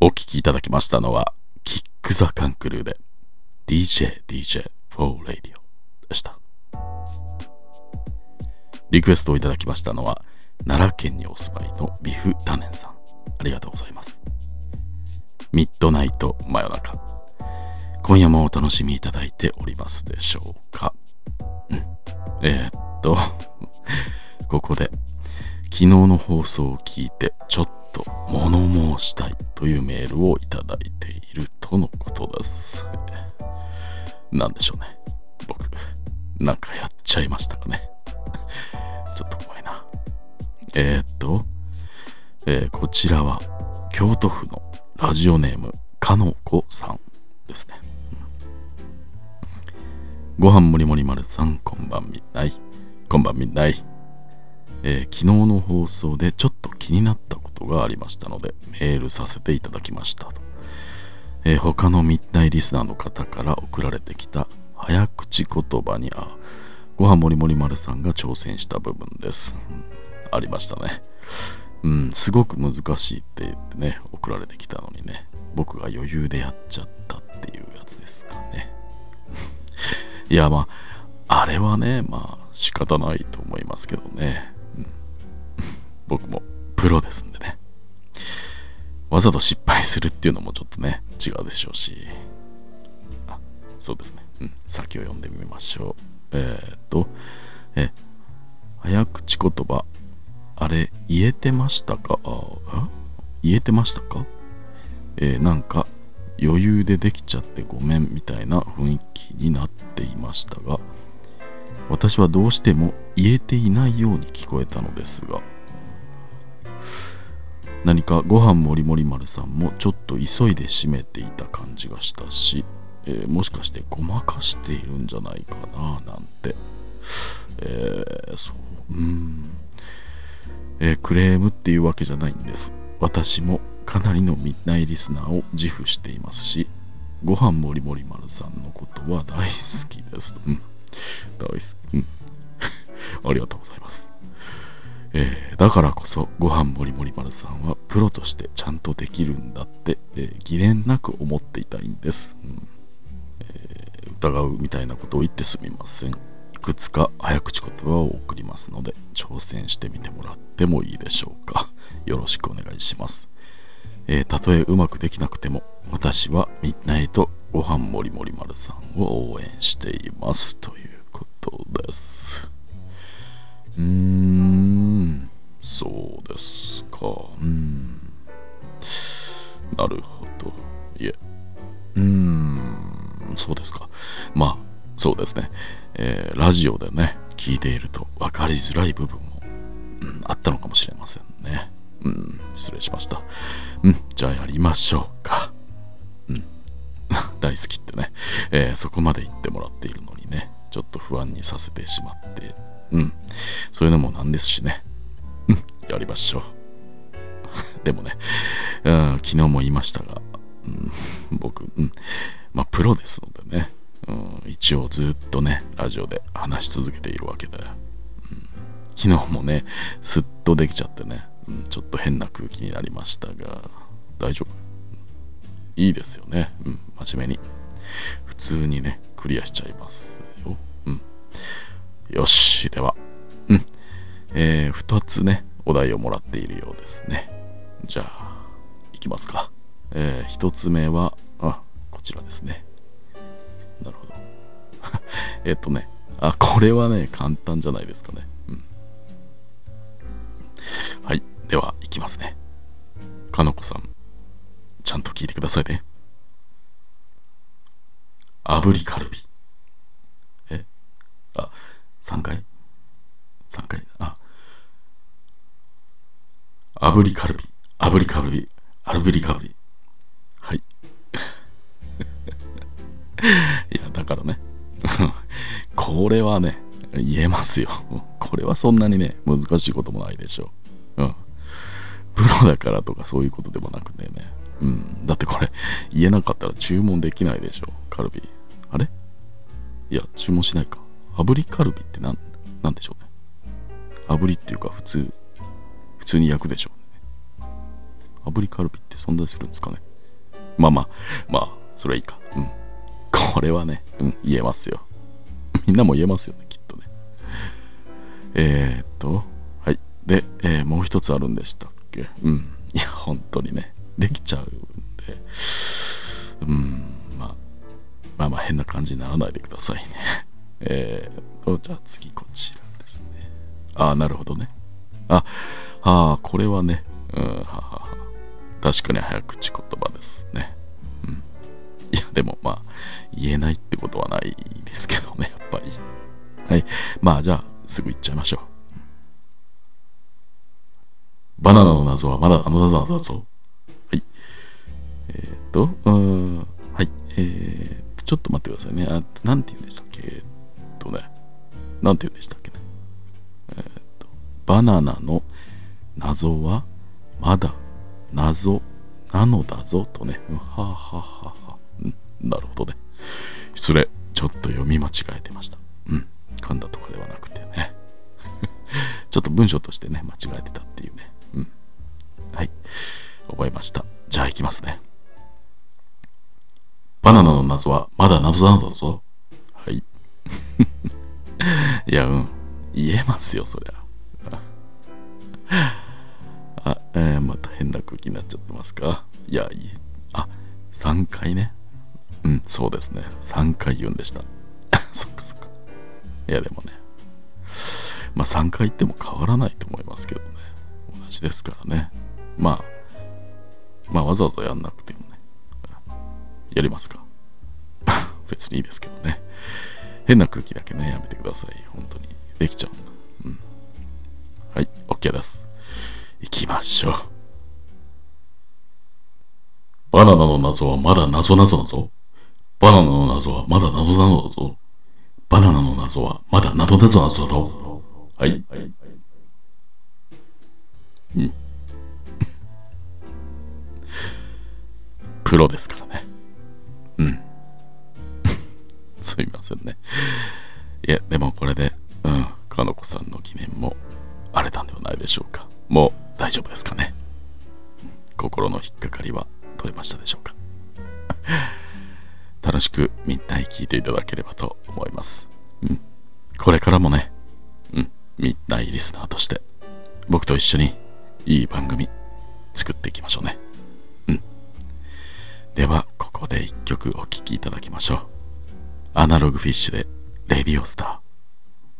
お聴きいただきましたのは、キック・ザ・カンクルーで DJ DJ for Radio でした。リクエストをいただきましたのは、奈良県にお住まいのビフ・タネンさん。ありがとうございます。ミッドナイト真夜中。今夜もお楽しみいただいておりますでしょうか。うん、えー、っと、ここで、昨日の放送を聞いて、ちょっと物申したいというメールをいただいているとのことです。なんでしょうね。僕、なんかやっちゃいましたかね。ちょっと怖いな。えー、っと、えー、こちらは京都府のラジオネームかのこさんですね。ご飯もりもり丸さん、こんばんみない。こんばんみない。えー、昨日の放送でちょっと気になったことがありましたのでメールさせていただきましたと。えー、他の密内リスナーの方から送られてきた早口言葉にあごはんもりもり丸さんが挑戦した部分です、うん、ありましたね。うんすごく難しいって言ってね送られてきたのにね僕が余裕でやっちゃったっていうやつですかね。いやまああれはねまあ仕方ないと思いますけどね、僕もプロですんでねわざと失敗するっていうのもちょっとね、違うでしょうし。あ、そうですね。うん、先を読んでみましょう。えー、っと、え、早口言葉、あれ、言えてましたか？あ言えてましたか？えー、なんか、余裕でできちゃってごめんみたいな雰囲気になっていましたが、私はどうしても言えていないように聞こえたのですが、何かご飯もりもり丸さんもちょっと急いで閉めていた感じがしたし、えー、もしかしてごまかしているんじゃないかななんて、えー、そううん。えー、クレームっていうわけじゃないんです。私もかなりのミッナイリスナーを自負していますしご飯もりもり丸さんのことは大好きです。うん。大好き。うん。ありがとうございます。えー、だからこそご飯もりもり丸さんはプロとしてちゃんとできるんだって、えー、疑念なく思っていたいんです、うん。えー、疑うみたいなことを言ってすみません。いくつか早口言葉を送りますので挑戦してみてもらってもいいでしょうか。よろしくお願いします。えー、たとえうまくできなくても私はミッナイトご飯もりもり丸さんを応援しています。ということです。うーん、そうですか。うん。なるほど。いえ。うーん、そうですか。まあ、そうですね。えー、ラジオでね、聞いていると分かりづらい部分も、うん、あったのかもしれませんね。うん、失礼しました。うん、じゃあやりましょうか。うん。大好きってね、えー、そこまで言ってもらっているのにね、ちょっと不安にさせてしまってうん。そういうのもなんですしね。やりましょう。でもね、うん、昨日も言いましたが、うん、僕、うん、まあ、プロですのでね、うん、一応ずっとね、ラジオで話し続けているわけで、うん、昨日もね、すっとできちゃってね、うん、ちょっと変な空気になりましたが、大丈夫いいですよね。うん、真面目に。普通にね、クリアしちゃいますよ。うん。よし、では。うん。えー、二つね、お題をもらっているようですね。じゃあ、いきますか。えー、一つ目は、あ、こちらですね。なるほど。えっとね、あ、これはね、簡単じゃないですかね。うん。はい。では、いきますね。かのこさん、ちゃんと聞いてくださいね。炙りカルビ。え？あ、3回 ?3 回あ。炙りカルビ。炙りカルビ。炙りカルビ。はい。いや、だからね。これはね、言えますよ。これはそんなにね、難しいこともないでしょう。うん。プロだからとかそういうことでもなくてね。うん。だってこれ、言えなかったら注文できないでしょ。カルビ。あれ？いや、注文しないか。炙りカルビって何、なんでしょうね。炙りっていうか普通、普通に焼くでしょうね。炙りカルビって存在するんですかねまあまあ、まあ、それはいいか。うん。これはね、うん、言えますよ。みんなも言えますよね、きっとね。えー、っと、はい。で、えー、もう一つあるんでしたっけ？うん。いや、本当にね、できちゃうんで、うん、まあ、まあまあ変な感じにならないでくださいね。えーと、じゃあ次こちらですね。ああ、なるほどね。あ、ああ、これはね、うん、ははは。確かに早口言葉ですね。うん。いや、でもまあ、言えないってことはないですけどね、やっぱり。はい。まあ、じゃあ、すぐ行っちゃいましょう。バナナの謎はまだあの謎だぞ。はい。えっ、ー、と、うん、はい。えっー、ちょっと待ってくださいね。あ、なんて言うんでしたっけ？えっとね。なんて言うんでしたっけね？えっ、と、バナナの謎はまだ謎なのだぞとね。はあ、ははは、なるほどね。失礼。ちょっと読み間違えてました。うん。噛んだとかではなくてね。ちょっと文章としてね、間違えてたっていうね。うん。はい。覚えました。じゃあ行きますね。バナナの謎はまだ謎なのだぞ。はい。いや、うん。言えますよ、そりゃ。また変な空気になっちゃってますか？いや、いい。あ、3回ね。うん、そうですね。3回言うんでした。そっかそっか。いや、でもね。まあ3回言っても変わらないと思いますけどね。同じですからね。まあ、まあわざわざやんなくてもね。やりますか。別にいいですけどね。変な空気だけね、やめてください。本当に。できちゃうんだ。うん。はい、OK です。行きましょう。バナナの謎はまだ謎謎だぞ。バナナの謎はまだ謎謎だぞ。バナナの謎はまだ謎謎だぞ。はい。はい、うん。プロですからね。うん。すいませんね。いや、でもこれで、うん、かのこさんの疑念も荒れたんではないでしょうか。もう大丈夫ですかね心の引っかかりは取れましたでしょうか？楽しくみんなに聞いていただければと思います。うん。これからもね、うん、みんないリスナーとして、僕と一緒にいい番組作っていきましょうね。うん。では、ここで一曲お聴きいただきましょう。アナログフィッシュで、レディオスター。